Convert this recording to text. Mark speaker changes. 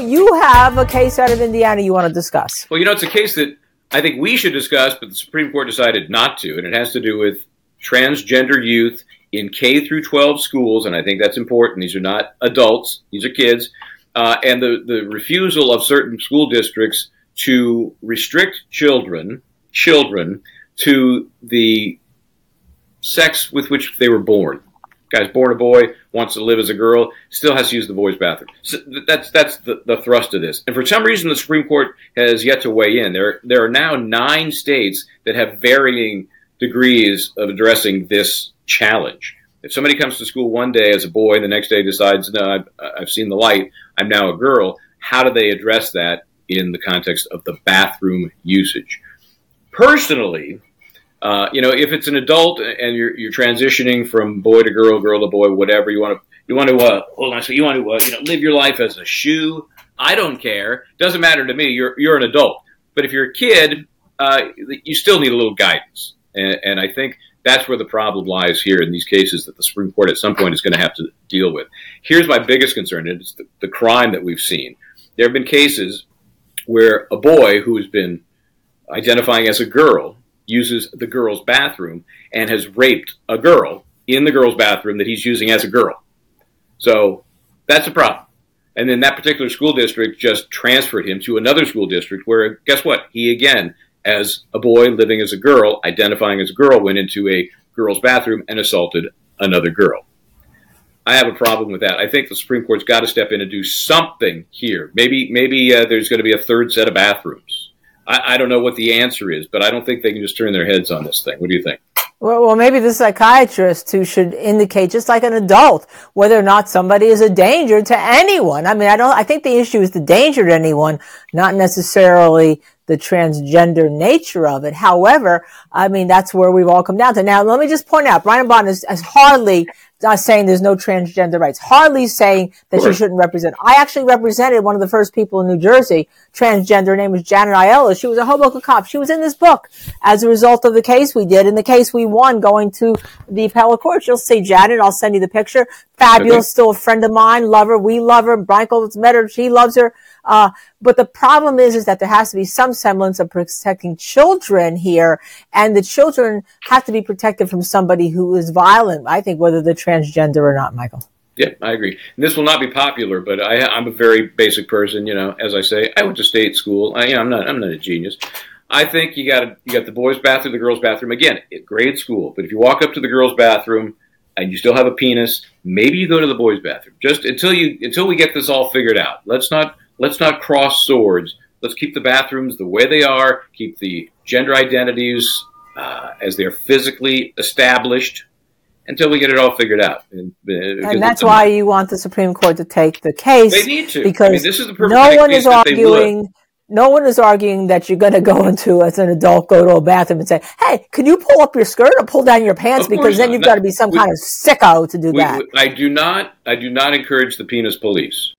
Speaker 1: You have a case out of Indiana you want to discuss.
Speaker 2: Well, you know, it's a case that I think we should discuss, but the Supreme Court decided not to, and it has to do with transgender youth in K through 12 schools, and I think that's important. These are not adults; these are kids, uh, and the the refusal of certain school districts to restrict children children to the sex with which they were born. Guy's born a boy, wants to live as a girl, still has to use the boys' bathroom. So that's that's the, the thrust of this. And for some reason, the Supreme Court has yet to weigh in. There there are now nine states that have varying degrees of addressing this challenge. If somebody comes to school one day as a boy the next day decides, no, I've, I've seen the light, I'm now a girl, how do they address that in the context of the bathroom usage? Personally, uh, you know, if it's an adult and you're, you're transitioning from boy to girl, girl to boy, whatever you want to, you want to uh, hold on. So you want to, uh, you know, live your life as a shoe. I don't care. Doesn't matter to me. You're you're an adult. But if you're a kid, uh, you still need a little guidance. And, and I think that's where the problem lies here in these cases that the Supreme Court at some point is going to have to deal with. Here's my biggest concern: it's the, the crime that we've seen. There have been cases where a boy who has been identifying as a girl uses the girl's bathroom and has raped a girl in the girl's bathroom that he's using as a girl. So that's a problem. And then that particular school district just transferred him to another school district where, guess what? He again, as a boy living as a girl, identifying as a girl, went into a girl's bathroom and assaulted another girl. I have a problem with that. I think the Supreme Court's got to step in and do something here. Maybe, maybe uh, there's going to be a third set of bathrooms I, I, don't know what the answer is, but I don't think they can just turn their heads on this thing. What do you think?
Speaker 1: Well, well, maybe the psychiatrist who should indicate, just like an adult, whether or not somebody is a danger to anyone. I mean, I don't. I think the issue is the danger to anyone, not necessarily the transgender nature of it. However, I mean, that's where we've all come down to. Now, let me just point out, Brian Bond is, is hardly not saying there's no transgender rights. Hardly saying that she shouldn't represent. I actually represented one of the first people in New Jersey, transgender. Her name was Janet Aiello. She was a Hoboken cop. She was in this book as a result of the case we did. In the case we won going to the appellate court. You'll see Janet. I'll send you the picture. Fabulous. Okay. Still a friend of mine. Love her. We love her. Brian Cole's met her. She loves her. Uh, but the problem is, is that there has to be some semblance of protecting children here, and the children have to be protected from somebody who is violent. I think whether they're transgender or not, Michael.
Speaker 2: Yeah, I agree. And this will not be popular, but I, am a very basic person. You know, as I say, I went to state school. I, you know, I'm not, I'm not a genius. I think you got you got the boys' bathroom, the girls' bathroom. Again, grade school. But if you walk up to the girls' bathroom and you still have a penis, maybe you go to the boys' bathroom. Just until you until we get this all figured out. Let's not let's not cross swords. Let's keep the bathrooms the way they are, keep the gender identities uh, as they're physically established until we get it all figured out.
Speaker 1: And, uh, and that's why you want the Supreme Court to take the case.
Speaker 2: They need to.
Speaker 1: Because I mean, this is the no one is arguing. No one is arguing that you're going to go into as an adult, go to a bathroom and say, "Hey, can you pull up your skirt or pull down your pants?" Because then not. you've got to be some we, kind of sicko to do we, that.
Speaker 2: I do not. I do not encourage the penis police.